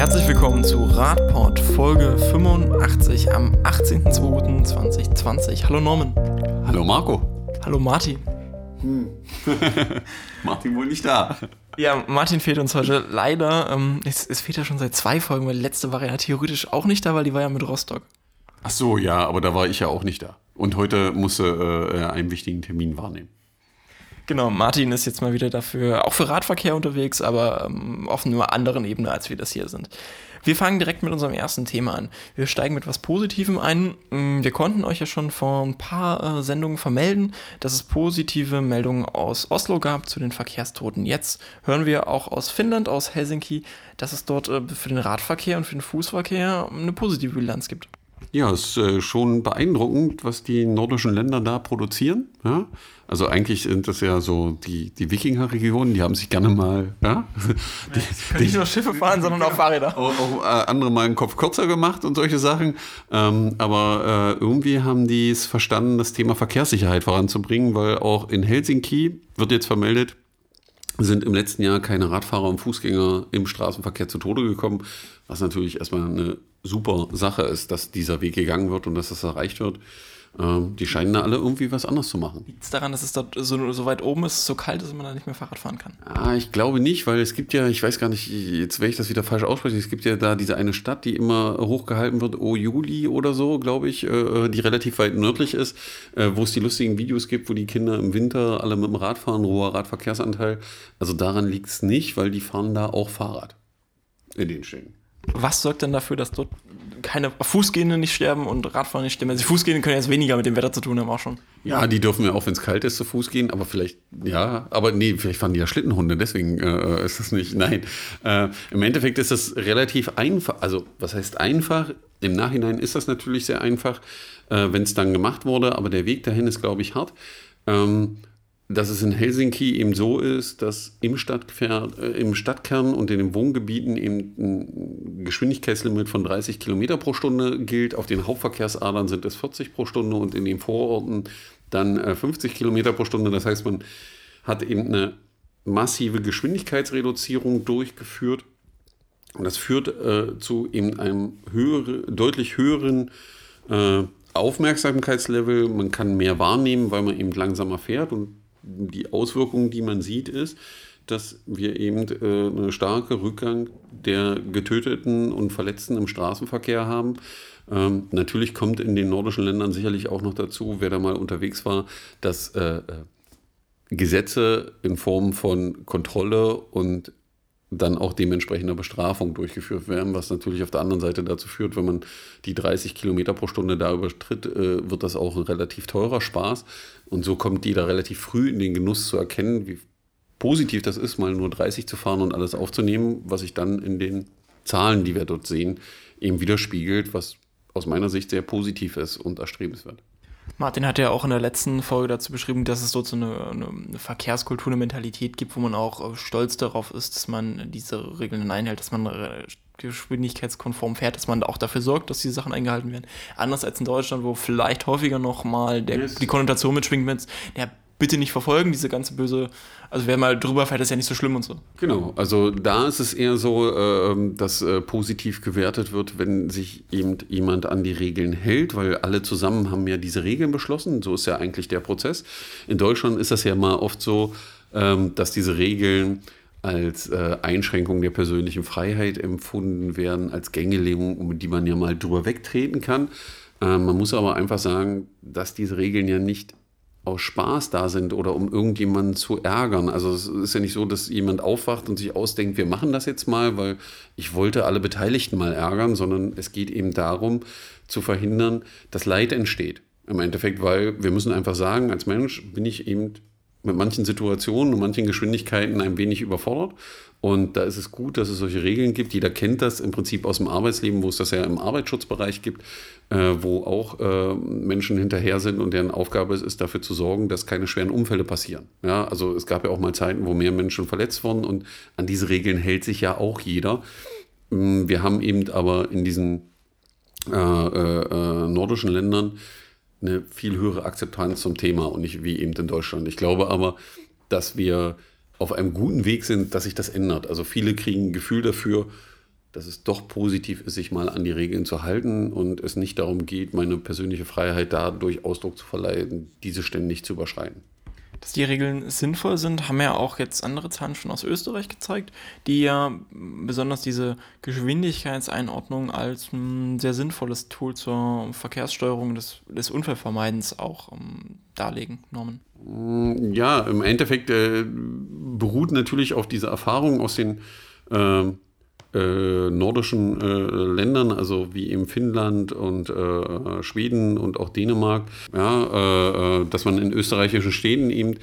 Herzlich willkommen zu Radport Folge 85 am 18.02.2020. Hallo Norman. Hallo Marco. Hallo Martin. Hm. Martin wohl nicht da. Ja, Martin fehlt uns heute leider. Ähm, es, es, fehlt ja schon seit zwei Folgen, weil die letzte war ja theoretisch auch nicht da, weil die war ja mit Rostock. Ach so, ja, aber da war ich ja auch nicht da. Und heute musste äh, einen wichtigen Termin wahrnehmen. Genau, Martin ist jetzt mal wieder dafür, auch für Radverkehr unterwegs, aber ähm, auf einer anderen Ebene, als wir das hier sind. Wir fangen direkt mit unserem ersten Thema an. Wir steigen mit was Positivem ein. Mm, wir konnten euch ja schon vor ein paar äh, Sendungen vermelden, dass es positive Meldungen aus Oslo gab zu den Verkehrstoten. Jetzt hören wir auch aus Finnland, aus Helsinki, dass es dort äh, für den Radverkehr und für den Fußverkehr eine positive Bilanz gibt. Ja, es ist äh, schon beeindruckend, was die nordischen Länder da produzieren. Ja? Also eigentlich sind das ja so die, die Wikinger-Regionen, die haben sich gerne mal. Ja? Die, die, nicht nur Schiffe fahren, sondern auch Fahrräder. Auch, auch äh, andere mal einen Kopf kürzer gemacht und solche Sachen. Ähm, aber äh, irgendwie haben die es verstanden, das Thema Verkehrssicherheit voranzubringen, weil auch in Helsinki wird jetzt vermeldet, sind im letzten Jahr keine Radfahrer und Fußgänger im Straßenverkehr zu Tode gekommen, was natürlich erstmal eine super Sache ist, dass dieser Weg gegangen wird und dass das erreicht wird. Ähm, die scheinen da alle irgendwie was anderes zu machen. Liegt es daran, dass es dort so, so, weit oben ist, so kalt ist, dass man da nicht mehr Fahrrad fahren kann? Ah, ich glaube nicht, weil es gibt ja, ich weiß gar nicht, jetzt werde ich das wieder falsch aussprechen, es gibt ja da diese eine Stadt, die immer hochgehalten wird, O Juli oder so, glaube ich, äh, die relativ weit nördlich ist, äh, wo es die lustigen Videos gibt, wo die Kinder im Winter alle mit dem Rad fahren, hoher Radverkehrsanteil. Also daran liegt es nicht, weil die fahren da auch Fahrrad in den Städten. Was sorgt denn dafür, dass dort keine Fußgehende nicht sterben und Radfahrer nicht sterben? Also die können jetzt weniger mit dem Wetter zu tun haben auch schon. Ja, die dürfen ja auch, wenn es kalt ist, zu Fuß gehen, aber vielleicht, ja, aber nee, vielleicht fahren die ja Schlittenhunde, deswegen äh, ist das nicht, nein. Äh, Im Endeffekt ist das relativ einfach, also was heißt einfach? Im Nachhinein ist das natürlich sehr einfach, äh, wenn es dann gemacht wurde, aber der Weg dahin ist, glaube ich, hart. Ähm, dass es in Helsinki eben so ist, dass im, Stadtver äh, im Stadtkern und in den Wohngebieten eben ein Geschwindigkeitslimit von 30 Kilometer pro Stunde gilt. Auf den Hauptverkehrsadern sind es 40 pro Stunde und in den Vororten dann äh, 50 Kilometer pro Stunde. Das heißt, man hat eben eine massive Geschwindigkeitsreduzierung durchgeführt. Und das führt äh, zu eben einem höhere, deutlich höheren äh, Aufmerksamkeitslevel. Man kann mehr wahrnehmen, weil man eben langsamer fährt und die Auswirkung, die man sieht, ist, dass wir eben äh, einen starken Rückgang der Getöteten und Verletzten im Straßenverkehr haben. Ähm, natürlich kommt in den nordischen Ländern sicherlich auch noch dazu, wer da mal unterwegs war, dass äh, äh Gesetze in Form von Kontrolle und dann auch dementsprechender Bestrafung durchgeführt werden, was natürlich auf der anderen Seite dazu führt, wenn man die 30 Kilometer pro Stunde da übertritt, äh, wird das auch ein relativ teurer Spaß. Und so kommt jeder relativ früh in den Genuss zu erkennen, wie positiv das ist, mal nur 30 zu fahren und alles aufzunehmen, was sich dann in den Zahlen, die wir dort sehen, eben widerspiegelt, was aus meiner Sicht sehr positiv ist und erstrebenswert. Martin hat ja auch in der letzten Folge dazu beschrieben, dass es dort so eine, eine Verkehrskultur, eine Mentalität gibt, wo man auch äh, stolz darauf ist, dass man diese Regeln einhält, dass man äh, geschwindigkeitskonform fährt, dass man auch dafür sorgt, dass diese Sachen eingehalten werden. Anders als in Deutschland, wo vielleicht häufiger noch mal der, yes. die Konnotation mitschwingt, wenn es, ja, bitte nicht verfolgen, diese ganze böse, also wer mal drüber fährt, ist ja nicht so schlimm und so. Genau, also da ist es eher so, äh, dass äh, positiv gewertet wird, wenn sich eben jemand an die Regeln hält, weil alle zusammen haben ja diese Regeln beschlossen, so ist ja eigentlich der Prozess. In Deutschland ist das ja mal oft so, ähm, dass diese Regeln als äh, Einschränkung der persönlichen Freiheit empfunden werden, als Gängelegung, um die man ja mal drüber wegtreten kann. Ähm, man muss aber einfach sagen, dass diese Regeln ja nicht aus Spaß da sind oder um irgendjemanden zu ärgern. Also es ist ja nicht so, dass jemand aufwacht und sich ausdenkt, wir machen das jetzt mal, weil ich wollte alle Beteiligten mal ärgern, sondern es geht eben darum, zu verhindern, dass Leid entsteht. Im Endeffekt, weil wir müssen einfach sagen, als Mensch bin ich eben mit manchen Situationen und manchen Geschwindigkeiten ein wenig überfordert. Und da ist es gut, dass es solche Regeln gibt. Jeder kennt das im Prinzip aus dem Arbeitsleben, wo es das ja im Arbeitsschutzbereich gibt, äh, wo auch äh, Menschen hinterher sind und deren Aufgabe es ist, dafür zu sorgen, dass keine schweren Unfälle passieren. Ja, also es gab ja auch mal Zeiten, wo mehr Menschen verletzt wurden und an diese Regeln hält sich ja auch jeder. Mm, wir haben eben aber in diesen äh, äh, äh nordischen Ländern eine viel höhere Akzeptanz zum Thema und nicht wie eben in Deutschland. Ich glaube aber, dass wir auf einem guten Weg sind, dass sich das ändert. Also viele kriegen ein Gefühl dafür, dass es doch positiv ist, sich mal an die Regeln zu halten und es nicht darum geht, meine persönliche Freiheit dadurch Ausdruck zu verleihen, diese ständig zu überschreiten. Dass die Regeln sinnvoll sind, haben ja auch jetzt andere Zahlen schon aus Österreich gezeigt, die ja besonders diese Geschwindigkeitseinordnung als ein sehr sinnvolles Tool zur Verkehrssteuerung des, des Unfallvermeidens auch ähm, darlegen, Norman. Mm, ja, im Endeffekt äh, beruht natürlich auf dieser Erfahrung aus den äh, äh, nordischen äh, Ländern, also wie eben Finnland und äh, Schweden und auch Dänemark, ja, äh, äh, dass man in österreichischen Städten eben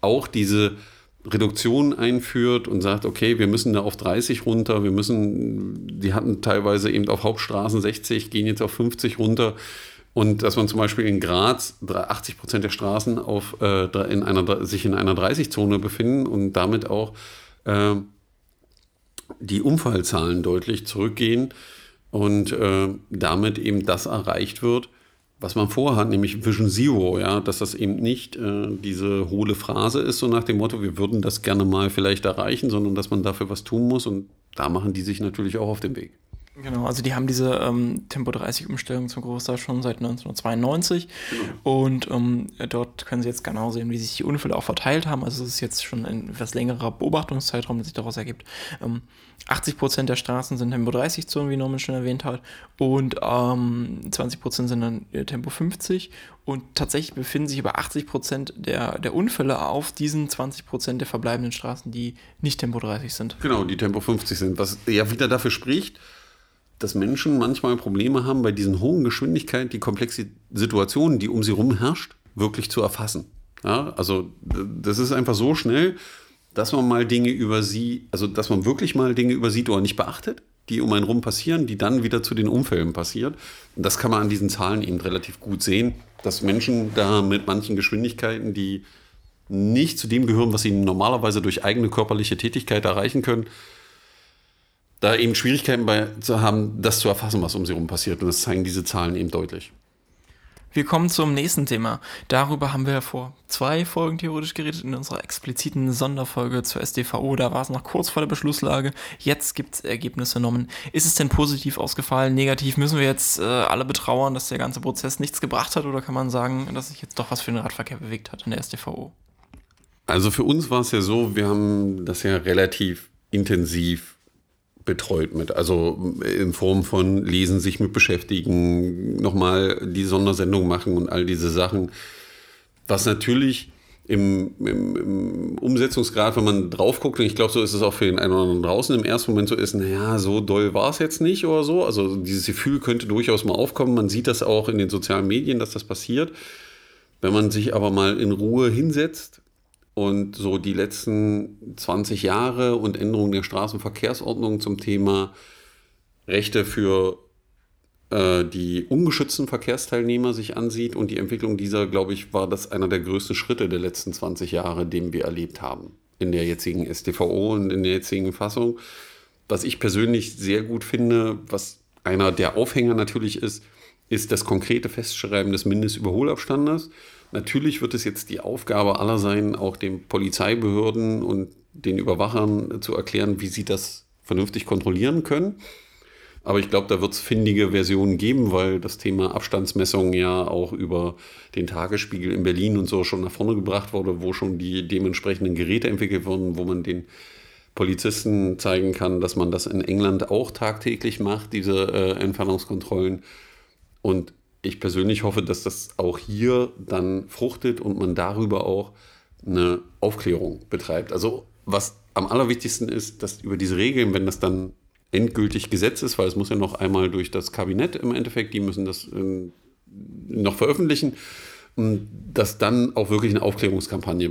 auch diese Reduktion einführt und sagt, okay, wir müssen da auf 30 runter, wir müssen, die hatten teilweise eben auf Hauptstraßen 60, gehen jetzt auf 50 runter. Und dass man zum Beispiel in Graz 80 Prozent der Straßen auf, äh, in einer, sich in einer 30-Zone befinden und damit auch die Unfallzahlen deutlich zurückgehen und äh, damit eben das erreicht wird, was man vorhat, nämlich Vision Zero, ja, dass das eben nicht äh, diese hohle Phrase ist, so nach dem Motto, wir würden das gerne mal vielleicht erreichen, sondern dass man dafür was tun muss und da machen die sich natürlich auch auf den Weg. Genau, also die haben diese ähm, Tempo 30 Umstellung zum Großteil schon seit 1992 genau. und ähm, dort können Sie jetzt genau sehen, wie sich die Unfälle auch verteilt haben. Also es ist jetzt schon ein etwas längerer Beobachtungszeitraum, der sich daraus ergibt. Ähm, 80 Prozent der Straßen sind Tempo 30 Zonen, wie Norman schon erwähnt hat, und ähm, 20 Prozent sind dann äh, Tempo 50 und tatsächlich befinden sich aber 80 Prozent der, der Unfälle auf diesen 20 Prozent der verbleibenden Straßen, die nicht Tempo 30 sind. Genau, die Tempo 50 sind, was ja wieder dafür spricht, dass Menschen manchmal Probleme haben, bei diesen hohen Geschwindigkeiten die komplexe Situation, die um sie herum herrscht, wirklich zu erfassen. Ja, also das ist einfach so schnell, dass man mal Dinge über sie, also dass man wirklich mal Dinge übersieht oder nicht beachtet, die um einen rum passieren, die dann wieder zu den Unfällen passiert. Und das kann man an diesen Zahlen eben relativ gut sehen, dass Menschen da mit manchen Geschwindigkeiten, die nicht zu dem gehören, was sie normalerweise durch eigene körperliche Tätigkeit erreichen können, da eben Schwierigkeiten bei zu haben, das zu erfassen, was um sie herum passiert. Und das zeigen diese Zahlen eben deutlich. Wir kommen zum nächsten Thema. Darüber haben wir vor zwei Folgen theoretisch geredet in unserer expliziten Sonderfolge zur SDVO. Da war es noch kurz vor der Beschlusslage. Jetzt gibt es Ergebnisse genommen. Ist es denn positiv ausgefallen? Negativ? Müssen wir jetzt äh, alle betrauern, dass der ganze Prozess nichts gebracht hat? Oder kann man sagen, dass sich jetzt doch was für den Radverkehr bewegt hat in der SDVO? Also für uns war es ja so, wir haben das ja relativ intensiv betreut mit. Also in Form von Lesen, sich mit beschäftigen, nochmal die Sondersendung machen und all diese Sachen. Was natürlich im, im, im Umsetzungsgrad, wenn man drauf guckt, und ich glaube, so ist es auch für den einen oder anderen draußen im ersten Moment so ist, naja, so doll war es jetzt nicht oder so. Also dieses Gefühl könnte durchaus mal aufkommen. Man sieht das auch in den sozialen Medien, dass das passiert. Wenn man sich aber mal in Ruhe hinsetzt, und so die letzten 20 Jahre und Änderungen der Straßenverkehrsordnung zum Thema Rechte für äh, die ungeschützten Verkehrsteilnehmer sich ansieht und die Entwicklung dieser, glaube ich, war das einer der größten Schritte der letzten 20 Jahre, den wir erlebt haben in der jetzigen StVO und in der jetzigen Fassung. Was ich persönlich sehr gut finde, was einer der Aufhänger natürlich ist, ist das konkrete Festschreiben des Mindestüberholabstandes. Natürlich wird es jetzt die Aufgabe aller sein, auch den Polizeibehörden und den Überwachern zu erklären, wie sie das vernünftig kontrollieren können. Aber ich glaube, da wird es findige Versionen geben, weil das Thema Abstandsmessung ja auch über den Tagesspiegel in Berlin und so schon nach vorne gebracht wurde, wo schon die dementsprechenden Geräte entwickelt wurden, wo man den Polizisten zeigen kann, dass man das in England auch tagtäglich macht, diese äh, Entfernungskontrollen. Und ich persönlich hoffe, dass das auch hier dann fruchtet und man darüber auch eine Aufklärung betreibt. Also was am allerwichtigsten ist, dass über diese Regeln, wenn das dann endgültig Gesetz ist, weil es muss ja noch einmal durch das Kabinett im Endeffekt, die müssen das äh, noch veröffentlichen, dass dann auch wirklich eine Aufklärungskampagne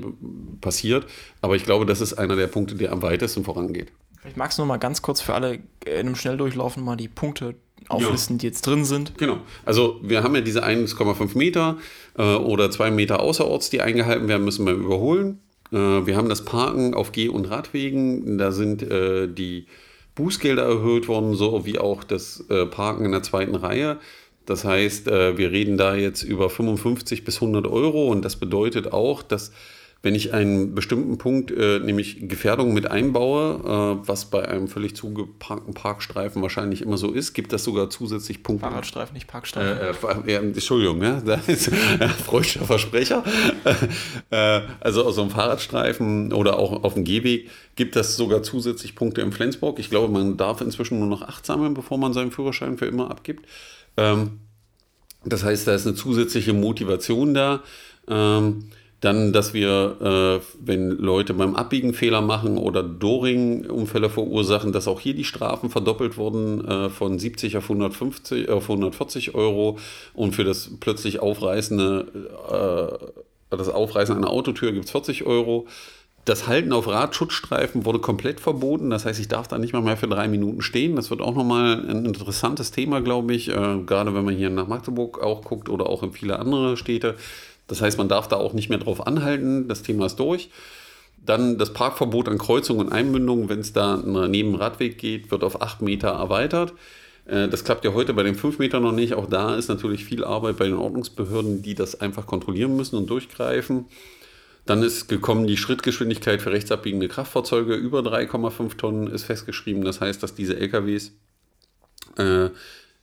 passiert. Aber ich glaube, das ist einer der Punkte, der am weitesten vorangeht. Vielleicht magst du noch mal ganz kurz für alle in einem Schnelldurchlaufen mal die Punkte auflisten, ja. die jetzt drin sind. Genau. Also wir haben ja diese 1,5 Meter äh, oder 2 Meter außerorts, die eingehalten werden müssen beim Überholen. Äh, wir haben das Parken auf Geh- und Radwegen. Da sind äh, die Bußgelder erhöht worden, so wie auch das äh, Parken in der zweiten Reihe. Das heißt, äh, wir reden da jetzt über 55 bis 100 Euro und das bedeutet auch, dass wenn ich einen bestimmten Punkt, äh, nämlich Gefährdung mit einbaue, äh, was bei einem völlig zugeparkten Parkstreifen wahrscheinlich immer so ist, gibt das sogar zusätzlich Punkte. Fahrradstreifen, nicht Parkstreifen. Äh, äh, Entschuldigung, ja, da ist freudscher Versprecher. Äh, also auf so einem Fahrradstreifen oder auch auf dem Gehweg gibt das sogar zusätzlich Punkte in Flensburg. Ich glaube, man darf inzwischen nur noch acht sammeln, bevor man seinen Führerschein für immer abgibt. Ähm, das heißt, da ist eine zusätzliche Motivation da. Ähm, dann, dass wir, äh, wenn Leute beim Abbiegen Fehler machen oder Doring-Unfälle verursachen, dass auch hier die Strafen verdoppelt wurden äh, von 70 auf, 150, auf 140 Euro und für das plötzlich aufreißende, äh, das Aufreißen einer Autotür gibt es 40 Euro. Das Halten auf Radschutzstreifen wurde komplett verboten. Das heißt, ich darf da nicht mal mehr für drei Minuten stehen. Das wird auch nochmal ein interessantes Thema, glaube ich. Äh, gerade wenn man hier nach Magdeburg auch guckt oder auch in viele andere Städte. Das heißt, man darf da auch nicht mehr drauf anhalten. Das Thema ist durch. Dann das Parkverbot an Kreuzungen und Einmündungen, wenn es da neben Radweg geht, wird auf acht Meter erweitert. Äh, das klappt ja heute bei den fünf Metern noch nicht. Auch da ist natürlich viel Arbeit bei den Ordnungsbehörden, die das einfach kontrollieren müssen und durchgreifen. Dann ist gekommen, die Schrittgeschwindigkeit für rechtsabbiegende Kraftfahrzeuge über 3,5 Tonnen ist festgeschrieben. Das heißt, dass diese LKWs äh,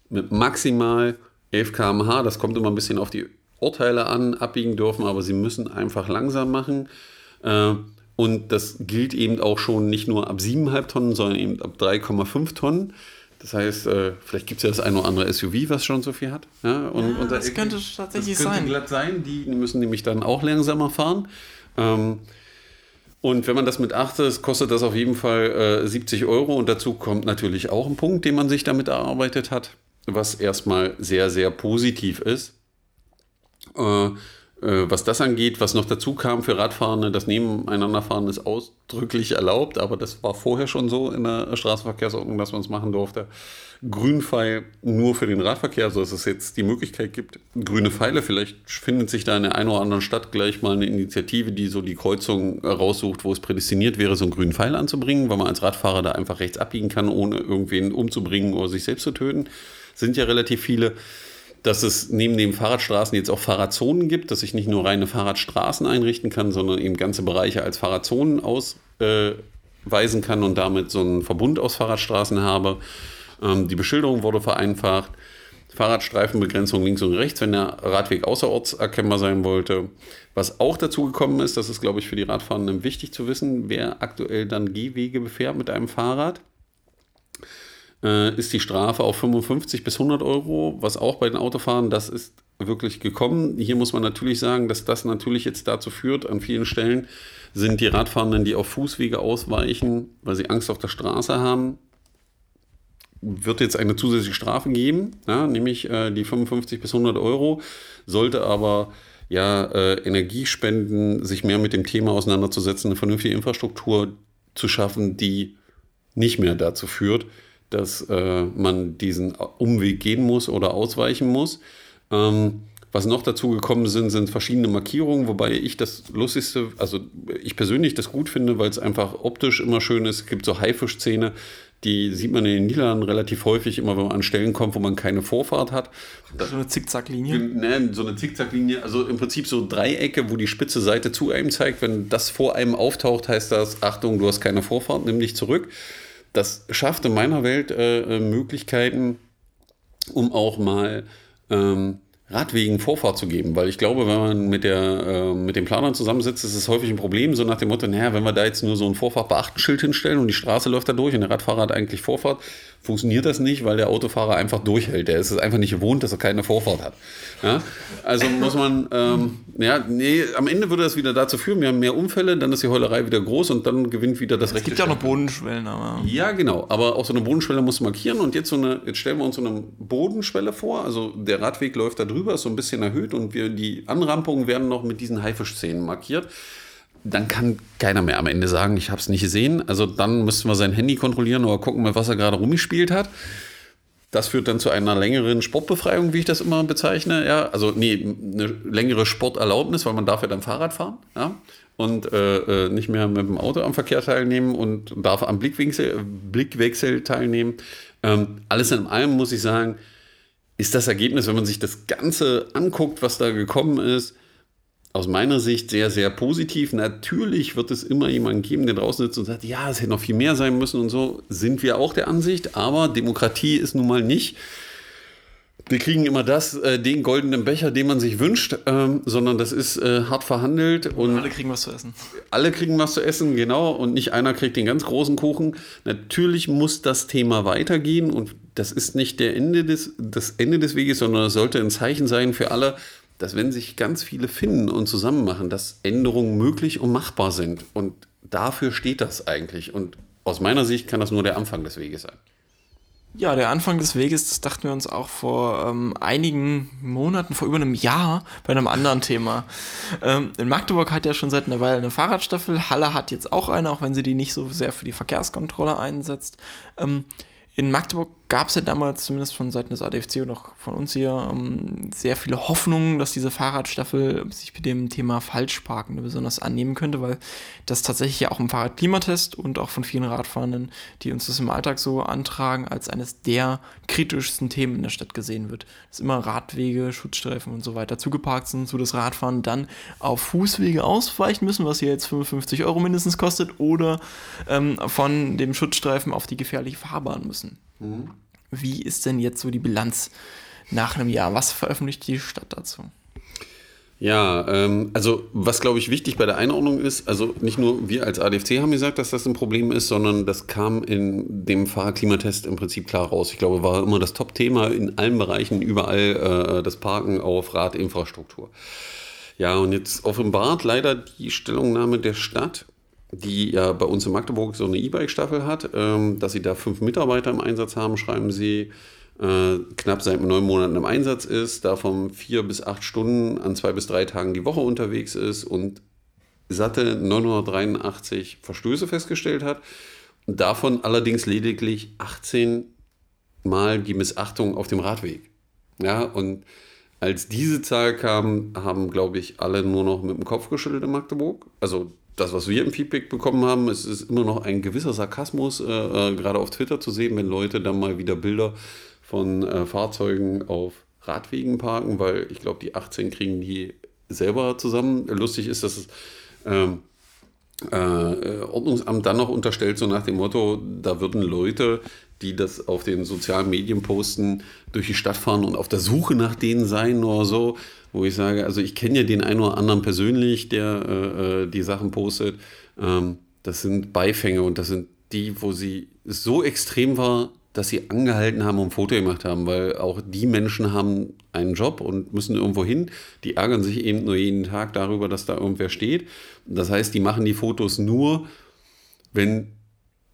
mit maximal 11 km/h, das kommt immer ein bisschen auf die Urteile an, abbiegen dürfen, aber sie müssen einfach langsam machen. Äh, und das gilt eben auch schon nicht nur ab 7,5 Tonnen, sondern eben ab 3,5 Tonnen. Das heißt, äh, vielleicht gibt es ja das eine oder andere SUV, was schon so viel hat. Ja, und, ja, und das könnte tatsächlich das könnte sein. glatt sein. Die müssen nämlich dann auch langsamer fahren. Ähm, und wenn man das mit achtet, kostet das auf jeden Fall äh, 70 Euro. Und dazu kommt natürlich auch ein Punkt, den man sich damit erarbeitet hat, was erstmal sehr, sehr positiv ist. Äh, äh, was das angeht, was noch dazu kam für Radfahrende, das Nebeneinanderfahren ist ausdrücklich erlaubt, aber das war vorher schon so in der Straßenverkehrsordnung, dass man es machen durfte. Grünpfeil nur für den Radverkehr, also dass es jetzt die Möglichkeit gibt, grüne Pfeile, vielleicht findet sich da in der einen oder anderen Stadt gleich mal eine Initiative, die so die Kreuzung raussucht, wo es prädestiniert wäre, so einen grünen Pfeil anzubringen, weil man als Radfahrer da einfach rechts abbiegen kann, ohne irgendwen umzubringen oder sich selbst zu töten. Sind ja relativ viele dass es neben den Fahrradstraßen jetzt auch Fahrradzonen gibt, dass ich nicht nur reine Fahrradstraßen einrichten kann, sondern eben ganze Bereiche als Fahrradzonen ausweisen kann und damit so einen Verbund aus Fahrradstraßen habe. Ähm, die Beschilderung wurde vereinfacht. Fahrradstreifenbegrenzung links und rechts, wenn der Radweg außerorts erkennbar sein wollte. Was auch dazu gekommen ist, das ist, glaube ich, für die Radfahrenden wichtig zu wissen, wer aktuell dann Gehwege befährt mit einem Fahrrad äh, ist die Strafe auf 55 bis 100 Euro, was auch bei den Autofahren, das ist wirklich gekommen. Hier muss man natürlich sagen, dass das natürlich jetzt dazu führt, an vielen Stellen sind die Radfahrenden, die auf Fußwege ausweichen, weil sie Angst auf der Straße haben, wird jetzt eine zusätzliche Strafe geben, ja, nämlich äh, die 55 bis 100 Euro, sollte aber ja, äh, Energiespenden, sich mehr mit dem Thema auseinanderzusetzen, eine vernünftige Infrastruktur zu schaffen, die nicht mehr dazu führt, dass äh, man diesen Umweg gehen muss oder ausweichen muss. Ähm, was noch dazu gekommen sind, sind verschiedene Markierungen, wobei ich das lustigste, also ich persönlich das gut finde, weil es einfach optisch immer schön ist. Es gibt so Haifischzähne, die sieht man in den Niederlanden relativ häufig, immer wenn man an Stellen kommt, wo man keine Vorfahrt hat. So eine Zickzacklinie? Ne, so eine Zickzacklinie, also im Prinzip so Dreiecke, wo die spitze Seite zu einem zeigt. Wenn das vor einem auftaucht, heißt das, Achtung, du hast keine Vorfahrt, nimm dich zurück das schafft in meiner Welt äh, äh, Möglichkeiten, um auch mal ähm, Radwegen Vorfahrt zu geben, weil ich glaube, wenn man mit, der, äh, mit den Planern zusammensitzt, ist es häufig ein Problem, so nach dem Motto, naja, wenn wir da jetzt nur so ein Vorfahrtbeachtenschild hinstellen und die Straße läuft da durch und der Radfahrer hat eigentlich Vorfahrt, funktioniert das nicht, weil der Autofahrer einfach durchhält. Der ist es einfach nicht gewohnt, dass er keine Vorfahrt hat. Ja? Also muss man, ähm, ja, nee, am Ende würde das wieder dazu führen, wir haben mehr Unfälle, dann ist die Heulerei wieder groß und dann gewinnt wieder das Recht. Es gibt ja auch noch Bodenschwellen, aber. Ja, genau, aber auch so eine Bodenschwelle muss man markieren und jetzt so eine, jetzt stellen wir uns so eine Bodenschwelle vor, also der Radweg läuft da drüber, ist so ein bisschen erhöht und wir, die Anrampungen werden noch mit diesen Haifischzähnen markiert dann kann keiner mehr am Ende sagen, ich habe es nicht gesehen. Also dann müssten wir sein Handy kontrollieren oder gucken, mit was er gerade rumgespielt hat. Das führt dann zu einer längeren Sportbefreiung, wie ich das immer bezeichne. Ja, also nee, eine längere Sporterlaubnis, weil man darf ja dann Fahrrad fahren. Ja, und äh, äh nicht mehr mit dem Auto am Verkehr teilnehmen und darf am Blickwechsel, Blickwechsel teilnehmen. Ähm, alles in allem muss ich sagen, ist das Ergebnis, wenn man sich das Ganze anguckt, was da gekommen ist, aus meiner Sicht sehr, sehr positiv. Natürlich wird es immer jemanden geben, der draußen sitzt und sagt, ja, es hätte noch viel mehr sein müssen und so. Sind wir auch der Ansicht. Aber Demokratie ist nun mal nicht, wir kriegen immer das, äh, den goldenen Becher, den man sich wünscht, ähm, sondern das ist äh, hart verhandelt. Und alle kriegen was zu essen. Alle kriegen was zu essen, genau. Und nicht einer kriegt den ganz großen Kuchen. Natürlich muss das Thema weitergehen und das ist nicht der Ende des, das Ende des Weges, sondern es sollte ein Zeichen sein für alle, dass wenn sich ganz viele finden und zusammen machen, dass Änderungen möglich und machbar sind. Und dafür steht das eigentlich. Und aus meiner Sicht kann das nur der Anfang des Weges sein. Ja, der Anfang des Weges, das dachten wir uns auch vor ähm, einigen Monaten, vor über einem Jahr bei einem anderen Thema. Ähm, in Magdeburg hat ja schon seit einer Weile eine Fahrradstaffel. Halle hat jetzt auch eine, auch wenn sie die nicht so sehr für die Verkehrskontrolle einsetzt. Ähm, in Magdeburg gab es ja damals, zumindest von Seiten des ADFC und auch von uns hier, ähm, sehr viele Hoffnungen, dass diese Fahrradstaffel sich mit dem Thema Falschparken besonders annehmen könnte, weil das tatsächlich ja auch im Fahrradklimatest und auch von vielen Radfahrenden, die uns das im Alltag so antragen, als eines der kritischsten Themen in der Stadt gesehen wird. Dass immer Radwege, Schutzstreifen und so weiter zugeparkt sind, so das Radfahren dann auf Fußwege ausweichen müssen, was hier jetzt 55 Euro mindestens kostet, oder ähm, von dem Schutzstreifen auf die gefährliche Fahrbahn müssen. Mhm. Wie ist denn jetzt so die Bilanz nach einem Jahr? Was veröffentlicht die Stadt dazu? Ja, ähm, also was glaube ich wichtig bei der Einordnung ist, also nicht nur wir als ADFC haben gesagt, dass das ein Problem ist, sondern das kam in dem Fahrklimatest im Prinzip klar raus. Ich glaube, war immer das Top-Thema in allen Bereichen, überall äh, das Parken auf Radinfrastruktur. Ja, und jetzt offenbart leider die Stellungnahme der Stadt, die ja bei uns in Magdeburg so eine E-Bike-Staffel hat, ähm, dass sie da fünf Mitarbeiter im Einsatz haben, schreiben sie, äh, knapp seit neun Monaten im Einsatz ist, davon vier bis acht Stunden an zwei bis drei Tagen die Woche unterwegs ist und satte 983 Verstöße festgestellt hat. Davon allerdings lediglich 18 Mal die Missachtung auf dem Radweg. Ja, und als diese Zahl kam, haben, glaube ich, alle nur noch mit dem Kopf geschüttelt in Magdeburg. Also das, was wir im Feedback bekommen haben, es ist immer noch ein gewisser Sarkasmus, äh, äh, gerade auf Twitter zu sehen, wenn Leute dann mal wieder Bilder von äh, Fahrzeugen auf Radwegen parken, weil ich glaube, die 18 kriegen die selber zusammen. Lustig ist, dass es ähm, äh, Ordnungsamt dann noch unterstellt, so nach dem Motto, da würden Leute, die das auf den sozialen Medien posten, durch die Stadt fahren und auf der Suche nach denen sein oder so wo ich sage, also ich kenne ja den einen oder anderen persönlich, der äh, äh, die Sachen postet. Ähm, das sind Beifänge und das sind die, wo sie so extrem war, dass sie angehalten haben und ein Foto gemacht haben, weil auch die Menschen haben einen Job und müssen irgendwo hin. Die ärgern sich eben nur jeden Tag darüber, dass da irgendwer steht. Das heißt, die machen die Fotos nur, wenn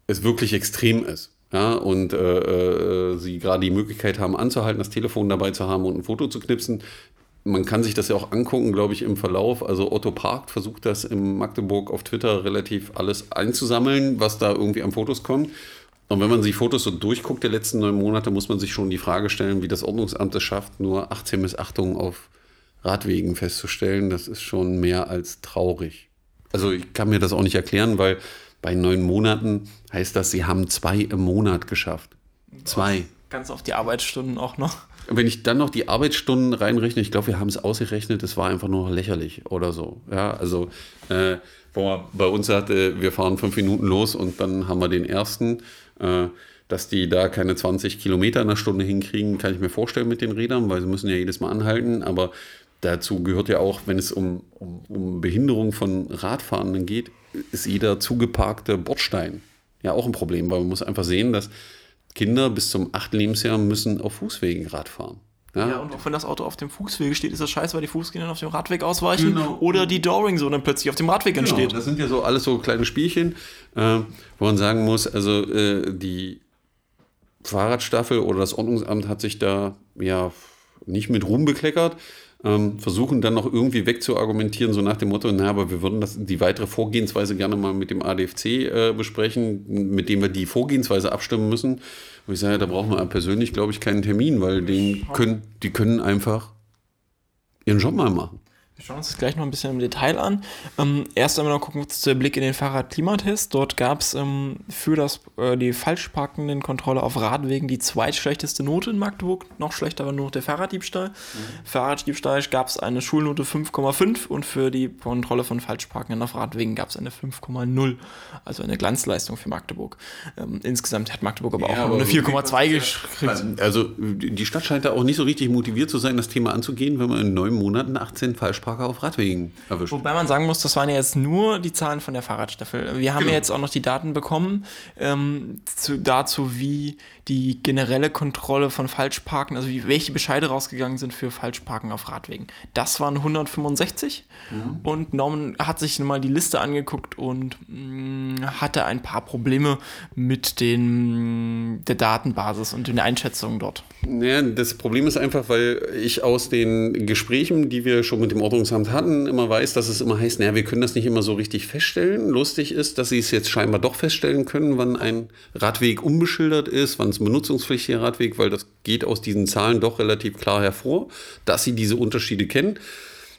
es wirklich extrem ist. Ja, und äh, äh, sie gerade die Möglichkeit haben, anzuhalten, das Telefon dabei zu haben und ein Foto zu knipsen man kann sich das ja auch angucken, glaube ich, im Verlauf. Also Otto Park versucht das in Magdeburg auf Twitter relativ alles einzusammeln, was da irgendwie an Fotos kommt. Und wenn man sich Fotos so durchguckt der letzten neun Monate, muss man sich schon die Frage stellen, wie das Ordnungsamt es schafft, nur 18 Missachtungen auf Radwegen festzustellen. Das ist schon mehr als traurig. Also ich kann mir das auch nicht erklären, weil bei neun Monaten heißt das, sie haben zwei im Monat geschafft. Zwei. Ganz auf die Arbeitsstunden auch noch. Wenn ich dann noch die Arbeitsstunden reinrechne, ich glaube, wir haben es ausgerechnet, es war einfach nur lächerlich oder so. Ja, also äh, wo man bei uns sagte, wir fahren fünf Minuten los und dann haben wir den ersten. Äh, dass die da keine 20 Kilometer in der Stunde hinkriegen, kann ich mir vorstellen mit den Rädern, weil sie müssen ja jedes Mal anhalten. Aber dazu gehört ja auch, wenn es um, um, um Behinderung von Radfahrenden geht, ist jeder zugeparkte Bordstein ja auch ein Problem, weil man muss einfach sehen, dass Kinder bis zum achten Lebensjahr müssen auf Fußwegen Rad fahren. Ja. ja, und auch wenn das Auto auf dem Fußweg steht, ist das scheiße, weil die Fußgänger auf dem Radweg ausweichen genau. oder die Dooring-Zone plötzlich auf dem Radweg genau. entsteht. Das sind ja so alles so kleine Spielchen, äh, wo man sagen muss, also äh, die Fahrradstaffel oder das Ordnungsamt hat sich da ja nicht mit Ruhm bekleckert ähm, versuchen dann noch irgendwie wegzuargumentieren, so nach dem Motto, na, aber wir würden das, die weitere Vorgehensweise gerne mal mit dem ADFC äh, besprechen, mit dem wir die Vorgehensweise abstimmen müssen. Wo ich sage, da brauchen wir persönlich, glaube ich, keinen Termin, weil den können, die können einfach ihren Job mal machen. Wir schauen uns das gleich noch ein bisschen im Detail an. Ähm, erst einmal noch gucken wir der Blick in den Fahrradklimatest. Dort gab es ähm, für das, äh, die falschparkenden Kontrolle auf Radwegen die zweitschlechteste Note in Magdeburg. Noch schlechter war nur noch der Fahrraddiebstahl. Mhm. Fahrraddiebstahl gab es eine Schulnote 5,5 und für die Kontrolle von Falschparkenden auf Radwegen gab es eine 5,0. Also eine Glanzleistung für Magdeburg. Ähm, insgesamt hat Magdeburg aber ja, auch aber eine 4,2 gekriegt. Also die Stadt scheint da auch nicht so richtig motiviert zu sein, das Thema anzugehen, wenn man in neun Monaten 18 Falschparkenden Falschparker auf Radwegen erwischt. Wobei man sagen muss, das waren ja jetzt nur die Zahlen von der Fahrradstaffel. Wir haben genau. ja jetzt auch noch die Daten bekommen ähm, zu, dazu, wie die generelle Kontrolle von Falschparken, also wie, welche Bescheide rausgegangen sind für Falschparken auf Radwegen. Das waren 165 mhm. und Norman hat sich mal die Liste angeguckt und mh, mm, hatte ein paar Probleme mit den, der Datenbasis und den Einschätzungen dort. Ja, das Problem ist einfach, weil ich aus den Gesprächen, die wir schon mit dem Ordnungsamt hatten, immer weiß, dass es immer heißt, naja, wir können das nicht immer so richtig feststellen. Lustig ist, dass sie es jetzt scheinbar doch feststellen können, wann ein Radweg unbeschildert ist, wann es ein benutzungspflichtiger Radweg, weil das geht aus diesen Zahlen doch relativ klar hervor, dass sie diese Unterschiede kennen.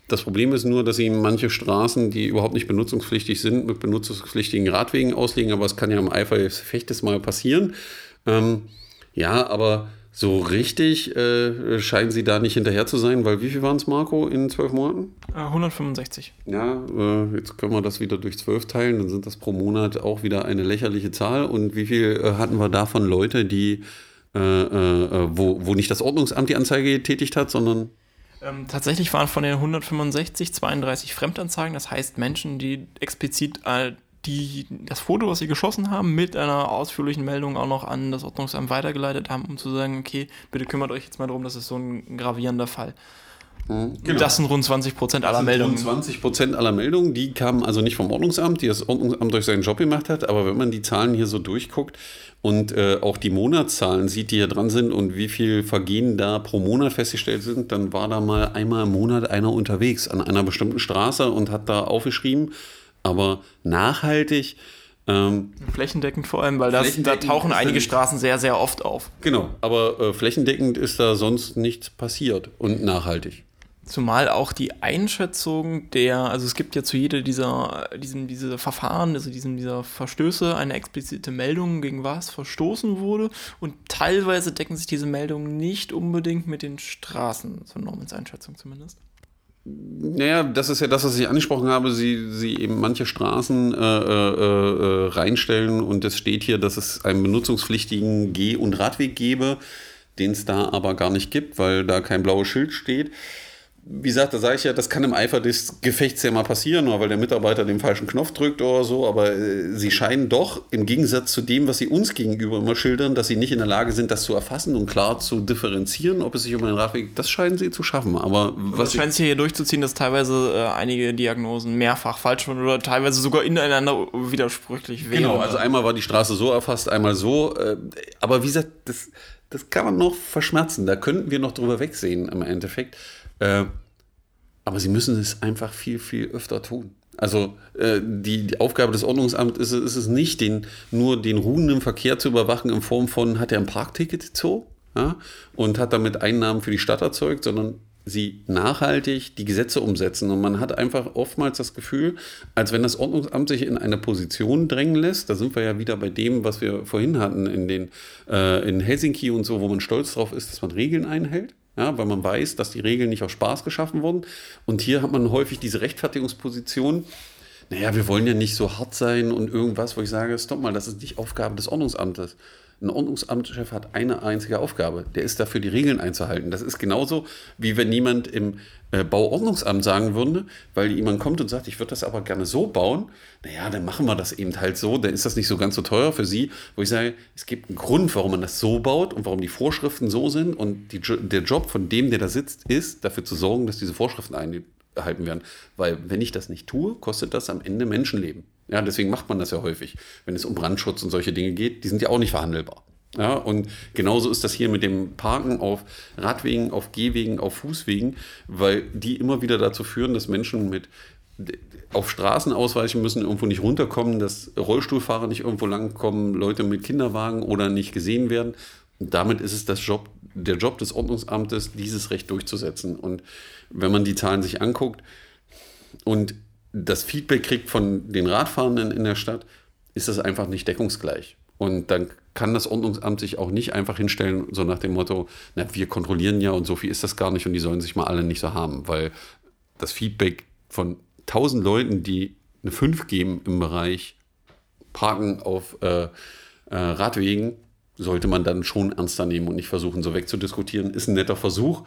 Das Problem ist nur, dass sie manche Straßen, die überhaupt nicht benutzungspflichtig sind, mit benutzungspflichtigen Radwegen auslegen, aber es kann ja im Eifer des Fechtes mal passieren. Ähm, ja, aber so richtig äh, scheinen sie da nicht hinterher zu sein, weil wie viel waren es, Marco, in zwölf Monaten? 165. Äh, ja, äh, jetzt können wir das wieder durch zwölf teilen, dann sind das pro Monat auch wieder eine lächerliche Zahl. Und wie viel äh, hatten wir davon Leute, die, äh, äh, wo, wo nicht das Ordnungsamt die Anzeige getätigt hat, sondern ähm, tatsächlich waren von den 165 32 Fremdanzeigen, das heißt Menschen, die explizit die das Foto, was sie geschossen haben, mit einer ausführlichen Meldung auch noch an das Ordnungsamt weitergeleitet haben, um zu sagen, okay, bitte kümmert euch jetzt mal darum, das ist so ein gravierender Fall. Mhm, genau. Das sind rund 20 Prozent aller Meldungen. Rund 20 Prozent aller Meldungen, die kamen also nicht vom Ordnungsamt, die das Ordnungsamt durch seinen Job gemacht hat, aber wenn man die Zahlen hier so durchguckt und äh, auch die Monatszahlen sieht, die hier dran sind und wie viel Vergehen da pro Monat festgestellt sind, dann war da mal einmal im Monat einer unterwegs an einer bestimmten Straße und hat da aufgeschrieben, aber nachhaltig. Ähm, flächendeckend vor allem, weil das, da tauchen einige Straßen sehr, sehr oft auf. Genau, aber äh, flächendeckend ist da sonst nichts passiert und nachhaltig. Zumal auch die Einschätzung der, also es gibt ja zu jeder dieser, diesem, diese Verfahren, also diesem, dieser Verstöße eine explizite Meldung, gegen was verstoßen wurde. Und teilweise decken sich diese Meldungen nicht unbedingt mit den Straßen, so Normans Einschätzung zumindest. Naja, das ist ja das, was ich angesprochen habe. Sie, sie eben manche Straßen äh, äh, äh, reinstellen und es steht hier, dass es einen benutzungspflichtigen Geh- und Radweg gebe, den es da aber gar nicht gibt, weil da kein blaues Schild steht wie gesagt, da sage ich ja, das kann im Eifer des Gefechts ja mal passieren, nur weil der Mitarbeiter den falschen Knopf drückt oder so, aber äh, sie scheinen doch im Gegensatz zu dem, was sie uns gegenüber immer schildern, dass sie nicht in der Lage sind, das zu erfassen und klar zu differenzieren, ob es sich um einen Radweg, das scheinen sie zu schaffen. Aber was das scheint sich hier durchzuziehen, dass teilweise äh, einige Diagnosen mehrfach falsch waren oder teilweise sogar ineinander widersprüchlich wären. Genau, also einmal war die Straße so erfasst, einmal so, äh, aber wie gesagt, das, das kann man noch verschmerzen, da könnten wir noch drüber wegsehen im Endeffekt. Äh, aber sie müssen es einfach viel, viel öfter tun. Also äh, die, die, Aufgabe des Ordnungsamts ist, ist, es nicht, den, nur den ruhenden Verkehr zu überwachen in Form von, hat er ein Parkticket so ja, und hat damit Einnahmen für die Stadt erzeugt, sondern sie nachhaltig die Gesetze umsetzen. Und man hat einfach oftmals das Gefühl, als wenn das Ordnungsamt sich in eine Position drängen lässt, da sind wir ja wieder bei dem, was wir vorhin hatten in, den, äh, in Helsinki und so, wo man stolz drauf ist, dass man Regeln einhält ja, weil man weiß, dass die Regeln nicht aus Spaß geschaffen wurden. Und hier hat man häufig diese Rechtfertigungsposition. Naja, wir wollen ja nicht so hart sein und irgendwas, wo ich sage, stopp mal, das ist nicht Aufgabe des Ordnungsamtes. Ein Ordnungsamtschef hat eine einzige Aufgabe. Der ist dafür, die Regeln einzuhalten. Das ist genauso, wie wenn niemand im äh, Bauordnungsamt sagen würde, weil jemand kommt und sagt, ich würde das aber gerne so bauen. Naja, dann machen wir das eben halt so. Dann ist das nicht so ganz so teuer für Sie. Wo ich sage, es gibt einen Grund, warum man das so baut und warum die Vorschriften so sind. Und die, der Job von dem, der da sitzt, ist, dafür zu sorgen, dass diese Vorschriften eingehalten werden. Weil wenn ich das nicht tue, kostet das am Ende Menschenleben. Ja, deswegen macht man das ja häufig, wenn es um Brandschutz und solche Dinge geht. Die sind ja auch nicht verhandelbar. Ja, und genauso ist das hier mit dem Parken auf Radwegen, auf Gehwegen, auf Fußwegen, weil die immer wieder dazu führen, dass Menschen mit auf Straßen ausweichen müssen, irgendwo nicht runterkommen, dass Rollstuhlfahrer nicht irgendwo langkommen, Leute mit Kinderwagen oder nicht gesehen werden. Und damit ist es das Job der Job des Ordnungsamtes, dieses Recht durchzusetzen. Und wenn man die Zahlen sich anguckt und das Feedback kriegt von den Radfahrenden in der Stadt, ist das einfach nicht deckungsgleich. Und dann kann das Ordnungsamt sich auch nicht einfach hinstellen, so nach dem Motto, na, wir kontrollieren ja und so viel ist das gar nicht und die sollen sich mal alle nicht so haben, weil das Feedback von tausend Leuten, die eine 5 geben im Bereich Parken auf äh, äh, Radwegen, sollte man dann schon ernster nehmen und nicht versuchen, so wegzudiskutieren. Ist ein netter Versuch,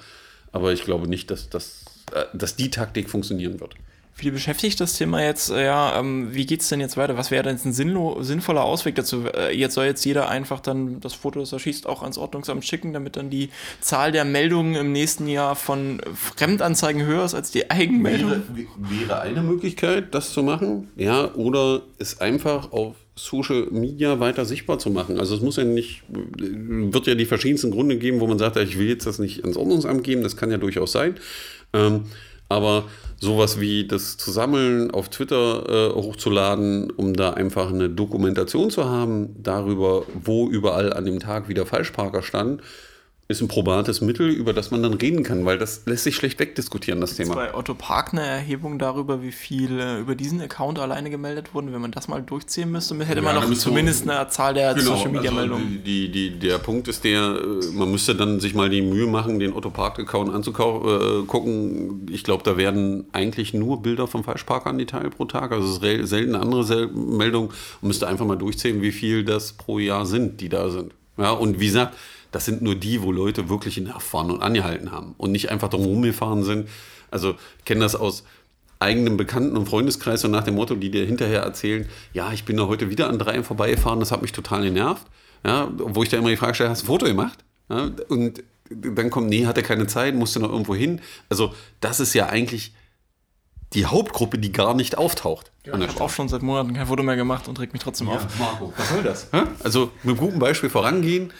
aber ich glaube nicht, dass, dass, äh, dass die Taktik funktionieren wird. Viele beschäftigt das Thema jetzt, äh, ja, ähm, wie geht es denn jetzt weiter? Was wäre denn ein sinnlo sinnvoller Ausweg dazu? Äh, jetzt soll jetzt jeder einfach dann das Foto, das er schießt, auch ans Ordnungsamt schicken, damit dann die Zahl der Meldungen im nächsten Jahr von Fremdanzeigen höher ist als die Eigenmeldung? Wäre, wäre eine Möglichkeit, das zu machen, ja, oder es einfach auf Social Media weiter sichtbar zu machen. Also es muss ja nicht, wird ja die verschiedensten Gründe geben, wo man sagt, ich will jetzt das nicht ans Ordnungsamt geben, das kann ja durchaus sein. Ähm, aber sowas wie das zu sammeln, auf Twitter äh, hochzuladen, um da einfach eine Dokumentation zu haben darüber, wo überall an dem Tag wieder Falschparker standen, ist ein probates Mittel, über das man dann reden kann, weil das lässt sich schlecht wegdiskutieren, das Thema. Bei Otto Park eine Erhebung darüber, wie viel äh, über diesen Account alleine gemeldet wurden. Wenn man das mal durchziehen müsste, hätte ja, man noch zumindest eine Zahl der genau, Social Media also Meldungen. Die, die, der Punkt ist der, äh, man müsste dann sich mal die Mühe machen, den Otto Park Account anzugucken. Äh, ich glaube, da werden eigentlich nur Bilder vom Falschparker Detail pro Tag. Also es ist selten eine andere Meldung. Man müsste einfach mal durchzählen, wie viel das pro Jahr sind, die da sind. Ja, und wie gesagt, das sind nur die, wo Leute wirklich in fahren und angehalten haben und nicht einfach drum gefahren sind. Also ich kenne das aus eigenem Bekannten- und Freundeskreis und nach dem Motto, die dir hinterher erzählen, ja, ich bin da heute wieder an dreien vorbeigefahren, das hat mich total genervt. Ja, wo ich da immer die Frage stelle, hast du ein Foto gemacht? Ja, und dann kommt, nee, hat er keine Zeit, musste noch irgendwo hin. Also das ist ja eigentlich die Hauptgruppe, die gar nicht auftaucht. Ja, ich habe auch schon seit Monaten kein Foto mehr gemacht und regt mich trotzdem ja, auf. Marco, was soll das? Also mit guten Beispiel vorangehen,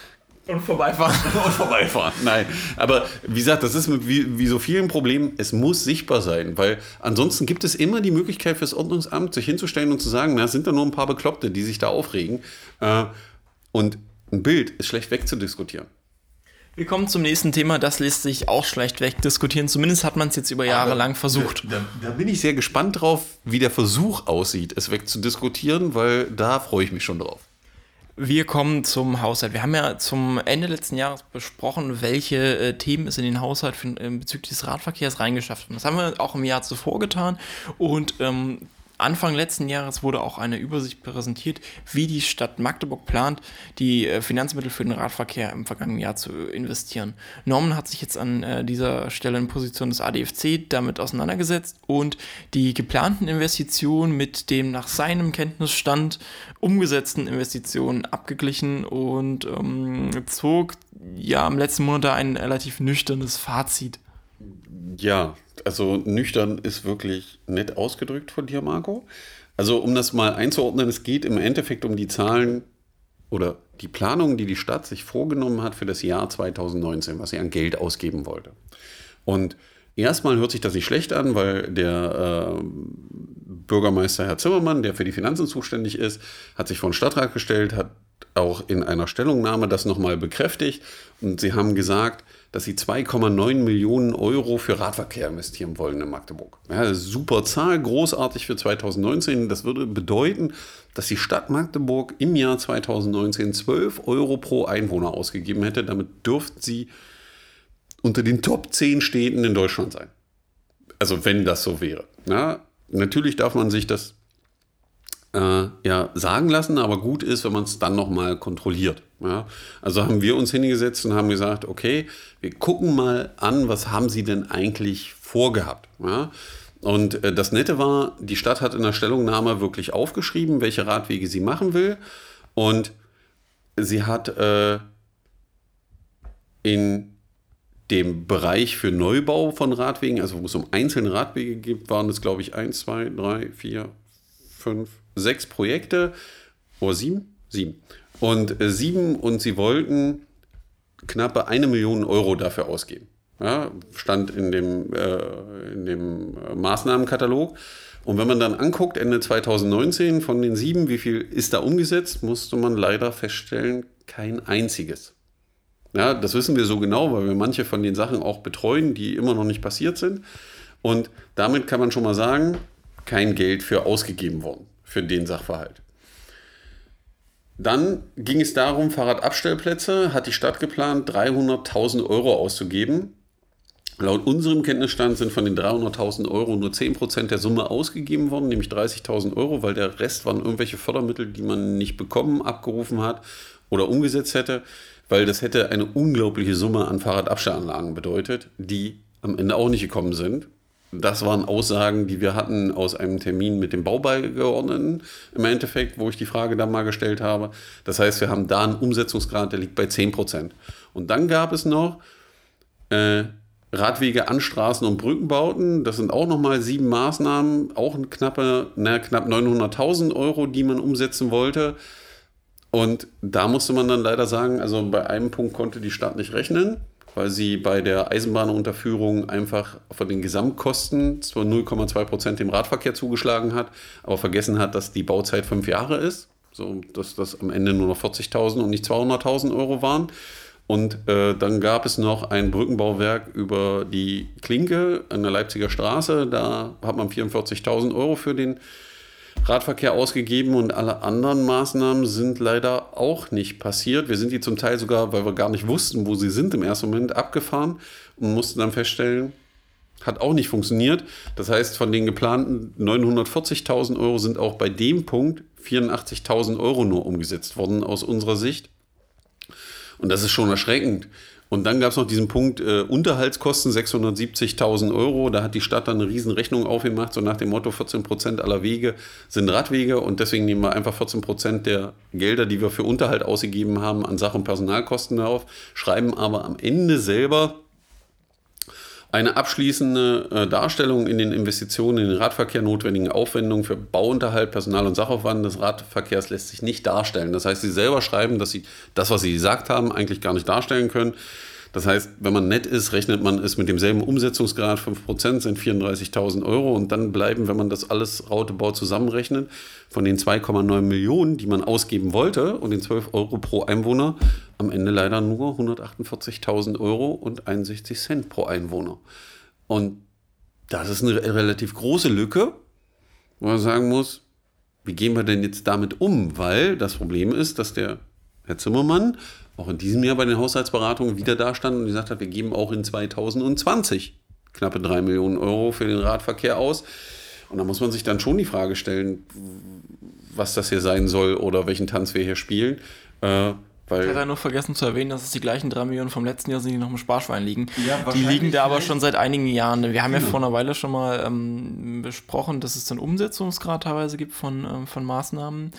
und vorbeifahren. und vorbeifahren. Nein. Aber wie gesagt, das ist mit wie, wie so vielen Problemen, es muss sichtbar sein, weil ansonsten gibt es immer die Möglichkeit fürs Ordnungsamt, sich hinzustellen und zu sagen, na, es sind da nur ein paar Bekloppte, die sich da aufregen. Äh, und ein Bild ist schlecht wegzudiskutieren. Wir kommen zum nächsten Thema, das lässt sich auch schlecht wegdiskutieren. Zumindest hat man es jetzt über Jahre lang versucht. Da, da, bin ich sehr gespannt drauf, wie der Versuch aussieht, es wegzudiskutieren, weil da freue ich mich schon drauf. Wir kommen zum Haushalt. Wir haben ja zum Ende letzten Jahres besprochen, welche äh, Themen es in den Haushalt für, äh, bezüglich des Radverkehrs reingeschafft haben. Das haben wir auch im Jahr zuvor getan und ähm, Anfang letzten Jahres wurde auch eine Übersicht präsentiert, wie die Stadt Magdeburg plant, die äh, Finanzmittel für den Radverkehr im vergangenen Jahr zu investieren. Norman hat sich jetzt an äh, dieser Stelle in Position des ADFC damit auseinandergesetzt und die geplanten Investitionen mit dem nach seinem Kenntnisstand umgesetzten Investitionen abgeglichen und ähm, zog ja im letzten Monat ein relativ nüchternes Fazit. Ja, also nüchtern ist wirklich nett ausgedrückt von dir, Marco. Also um das mal einzuordnen, es geht im Endeffekt um die Zahlen oder die Planungen, die die Stadt sich vorgenommen hat für das Jahr 2019, was sie an Geld ausgeben wollte. Und erstmal hört sich das nicht schlecht an, weil der äh, Bürgermeister Herr Zimmermann, der für die Finanzen zuständig ist, hat sich vor den Stadtrat gestellt, hat auch in einer Stellungnahme das nochmal bekräftigt und sie haben gesagt, dass sie 2,9 Millionen Euro für Radverkehr investieren wollen in Magdeburg. Ja, super Zahl, großartig für 2019. Das würde bedeuten, dass die Stadt Magdeburg im Jahr 2019 12 Euro pro Einwohner ausgegeben hätte. Damit dürfte sie unter den Top 10 Städten in Deutschland sein. Also wenn das so wäre. Ja, natürlich darf man sich das äh, ja, sagen lassen, aber gut ist, wenn man es dann nochmal kontrolliert. Ja? Also haben wir uns hingesetzt und haben gesagt, okay, wir gucken mal an, was haben sie denn eigentlich vorgehabt. Ja? Und äh, das Nette war, die Stadt hat in der Stellungnahme wirklich aufgeschrieben, welche Radwege sie machen will. Und sie hat äh, in dem Bereich für Neubau von Radwegen, also wo es um einzelne Radwege gibt, waren es, glaube ich, 1, 2, 3, 4, 5, sechs Projekte, oder sieben? Sieben. Und äh, sieben und sie wollten knappe eine Million Euro dafür ausgeben. Ja, stand in dem, äh, in dem äh, Maßnahmenkatalog. Und wenn man dann anguckt, Ende 2019 von den sieben, wie viel ist da umgesetzt, musste man leider feststellen, kein einziges. Ja, das wissen wir so genau, weil wir manche von den Sachen auch betreuen, die immer noch nicht passiert sind. Und damit kann man schon mal sagen, kein Geld für ausgegeben worden, für den Sachverhalt. Dann ging es darum, Fahrradabstellplätze hat die Stadt geplant, 300.000 Euro auszugeben. Laut unserem Kenntnisstand sind von den 300.000 Euro nur 10% der Summe ausgegeben worden, nämlich 30.000 Euro, weil der Rest waren irgendwelche Fördermittel, die man nicht bekommen, abgerufen hat oder umgesetzt hätte, weil das hätte eine unglaubliche Summe an Fahrradabstellanlagen bedeutet, die am Ende auch nicht gekommen sind. Das waren Aussagen, die wir hatten aus einem Termin mit dem Baubeigeordneten im Endeffekt, wo ich die Frage dann mal gestellt habe. Das heißt, wir haben da einen Umsetzungsgrad, der liegt bei 10%. Und dann gab es noch äh, Radwege an Straßen und Brückenbauten. Das sind auch nochmal sieben Maßnahmen, auch knappe, na, knapp 900.000 Euro, die man umsetzen wollte. Und da musste man dann leider sagen, also bei einem Punkt konnte die Stadt nicht rechnen, weil sie bei der Eisenbahnunterführung einfach von den Gesamtkosten zwar 0,2 Prozent dem Radverkehr zugeschlagen hat, aber vergessen hat, dass die Bauzeit fünf Jahre ist, so dass das am Ende nur noch 40.000 und nicht 200.000 Euro waren. Und äh, dann gab es noch ein Brückenbauwerk über die Klinke an der Leipziger Straße. Da hat man 44.000 Euro für den Radverkehr ausgegeben und alle anderen Maßnahmen sind leider auch nicht passiert. Wir sind die zum Teil sogar, weil wir gar nicht wussten, wo sie sind, im ersten Moment abgefahren und mussten dann feststellen, hat auch nicht funktioniert. Das heißt, von den geplanten 940.000 Euro sind auch bei dem Punkt 84.000 Euro nur umgesetzt worden aus unserer Sicht. Und das ist schon erschreckend. Und dann gab es noch diesen Punkt äh, Unterhaltskosten 670.000 Euro. Da hat die Stadt dann eine Riesenrechnung aufgemacht, so nach dem Motto 14 Prozent aller Wege sind Radwege und deswegen nehmen wir einfach 14 Prozent der Gelder, die wir für Unterhalt ausgegeben haben, an Sach- und Personalkosten auf, schreiben aber am Ende selber eine abschließende äh, Darstellung in den Investitionen in den Radverkehr notwendigen Aufwendungen für Bauunterhalt, Personal- und Sachaufwand des Radverkehrs lässt sich nicht darstellen. Das heißt, sie selber schreiben, dass sie das, was sie gesagt haben, eigentlich gar nicht darstellen können. Das heißt, wenn man nett ist, rechnet man es mit demselben Umsetzungsgrad, 5% sind 34.000 Euro und dann bleiben, wenn man das alles Rautebau zusammenrechnet, von den 2,9 Millionen, die man ausgeben wollte und den 12 Euro pro Einwohner, am Ende leider nur 148.000 Euro und 61 Cent pro Einwohner. Und das ist eine relativ große Lücke, wo man sagen muss, wie gehen wir denn jetzt damit um? Weil das Problem ist, dass der Herr Zimmermann auch in diesem Jahr bei den Haushaltsberatungen wieder da stand und gesagt hat, wir geben auch in 2020 knappe drei Millionen Euro für den Radverkehr aus. Und da muss man sich dann schon die Frage stellen, was das hier sein soll oder welchen Tanz wir hier spielen. Äh, weil ich hatte nur vergessen zu erwähnen, dass es die gleichen drei Millionen vom letzten Jahr sind, die noch im Sparschwein liegen. Ja, die liegen da aber schon seit einigen Jahren. Wir haben ja vor einer Weile schon mal ähm, besprochen, dass es einen Umsetzungsgrad teilweise gibt von, ähm, von Maßnahmen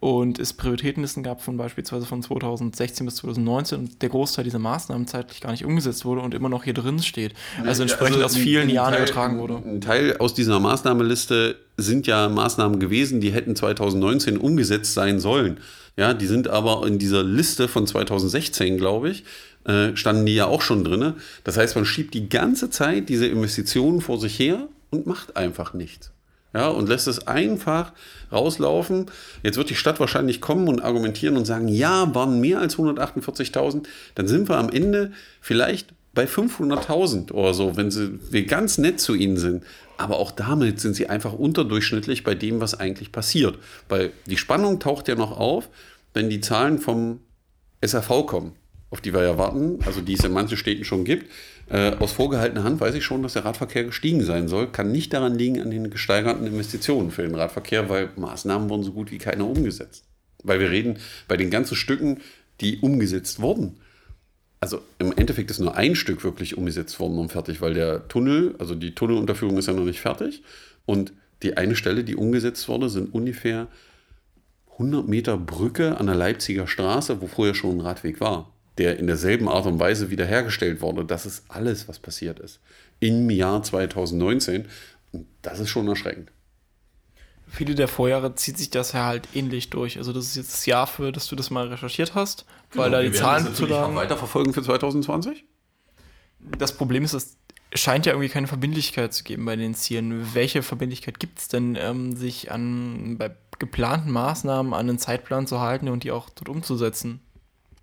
und es Prioritätenlisten gab von beispielsweise von 2016 bis 2019 und der Großteil dieser Maßnahmen zeitlich gar nicht umgesetzt wurde und immer noch hier drin steht. Also entsprechend also aus vielen Jahren Teil, übertragen wurde. Ein Teil aus dieser Maßnahmeliste sind ja Maßnahmen gewesen, die hätten 2019 umgesetzt sein sollen. Ja, die sind aber in dieser Liste von 2016, glaube ich, äh, standen die ja auch schon drin. Das heißt, man schiebt die ganze Zeit diese Investitionen vor sich her und macht einfach nichts. Ja, und lässt es einfach rauslaufen. Jetzt wird die Stadt wahrscheinlich kommen und argumentieren und sagen, ja, waren mehr als 148.000. Dann sind wir am Ende vielleicht bei 500.000 oder so, wenn sie, wir ganz nett zu ihnen sind. Aber auch damit sind sie einfach unterdurchschnittlich bei dem, was eigentlich passiert. Weil die Spannung taucht ja noch auf, wenn die Zahlen vom SRV kommen, auf die wir ja warten, also die es in manchen Städten schon gibt. Äh, aus vorgehaltener Hand weiß ich schon, dass der Radverkehr gestiegen sein soll. Kann nicht daran liegen an den gesteigerten Investitionen für den Radverkehr, weil Maßnahmen wurden so gut wie keine umgesetzt. Weil wir reden bei den ganzen Stücken, die umgesetzt wurden, also im Endeffekt ist nur ein Stück wirklich umgesetzt worden und fertig, weil der Tunnel, also die Tunnelunterführung ist ja noch nicht fertig. Und die eine Stelle, die umgesetzt wurde, sind ungefähr 100 Meter Brücke an der Leipziger Straße, wo vorher schon ein Radweg war, der in derselben Art und Weise wiederhergestellt wurde. Das ist alles, was passiert ist im Jahr 2019. Und das ist schon erschreckend viele der Vorjahre zieht sich das ja halt ähnlich durch. Also das ist jetzt das Jahr für, dass du das mal recherchiert hast, genau, weil da die Zahlen zu lang. weiterverfolgen für 2020? Das Problem ist, es scheint ja irgendwie keine Verbindlichkeit zu geben bei den Zielen. Welche Verbindlichkeit gibt es denn, ähm, sich an bei geplanten Maßnahmen an einen Zeitplan zu halten und die auch dort umzusetzen?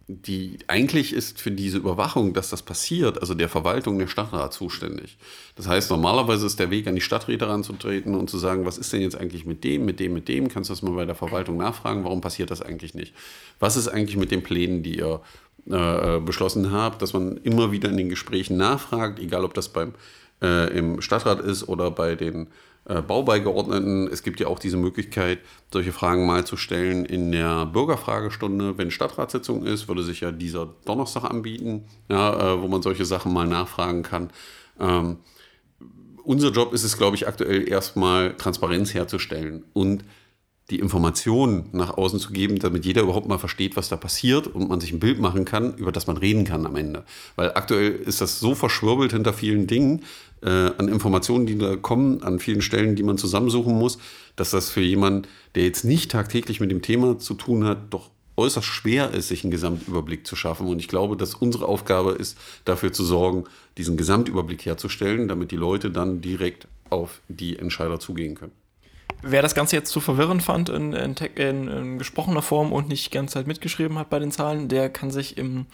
Die eigentlich ist für diese Überwachung, dass das passiert, also der Verwaltung der Stadtrat zuständig. Das heißt, normalerweise ist der Weg an die Stadträte ranzutreten und zu sagen, was ist denn jetzt eigentlich mit dem, mit dem, mit dem? Kannst du das mal bei der Verwaltung nachfragen? Warum passiert das eigentlich nicht? Was ist eigentlich mit den Plänen, die ihr äh, beschlossen habt, dass man immer wieder in den Gesprächen nachfragt, egal ob das beim äh, im Stadtrat ist oder bei den äh, Baubeigeordneten. Es gibt ja auch diese Möglichkeit, solche Fragen mal zu stellen in der Bürgerfragestunde. Wenn Stadtratssitzung ist, würde sich ja dieser Donnerstag anbieten, ja, äh, wo man solche Sachen mal nachfragen kann. Ähm, unser Job ist es, glaube ich, aktuell erstmal Transparenz herzustellen und die Informationen nach außen zu geben, damit jeder überhaupt mal versteht, was da passiert und man sich ein Bild machen kann, über das man reden kann am Ende. Weil aktuell ist das so verschwirbelt hinter vielen Dingen, äh, an Informationen, die da kommen, an vielen Stellen, die man zusammensuchen muss, dass das für jemanden, der jetzt nicht tagtäglich mit dem Thema zu tun hat, doch äußerst schwer ist, sich einen Gesamtüberblick zu schaffen. Und ich glaube, dass unsere Aufgabe ist, dafür zu sorgen, diesen Gesamtüberblick herzustellen, damit die Leute dann direkt auf die Entscheider zugehen können. Wer das Ganze jetzt zu verwirrend fand in, in, in, in gesprochener Form und nicht die ganze Zeit mitgeschrieben hat bei den Zahlen, der kann sich im,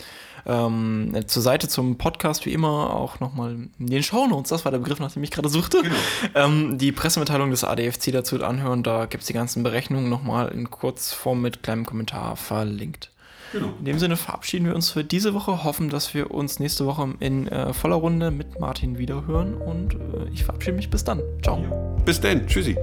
ähm, zur Seite zum Podcast wie immer auch nochmal in den Shownotes, das war der Begriff, nach dem ich gerade suchte, genau. ähm, die Pressemitteilung des ADFC dazu anhören. Da gibt es die ganzen Berechnungen nochmal in Kurzform mit kleinem Kommentar verlinkt. Genau. In dem Sinne verabschieden wir uns für diese Woche, hoffen, dass wir uns nächste Woche in äh, voller Runde mit Martin wiederhören und äh, ich verabschiede mich bis dann. Ciao. Bis dann. Tschüssi.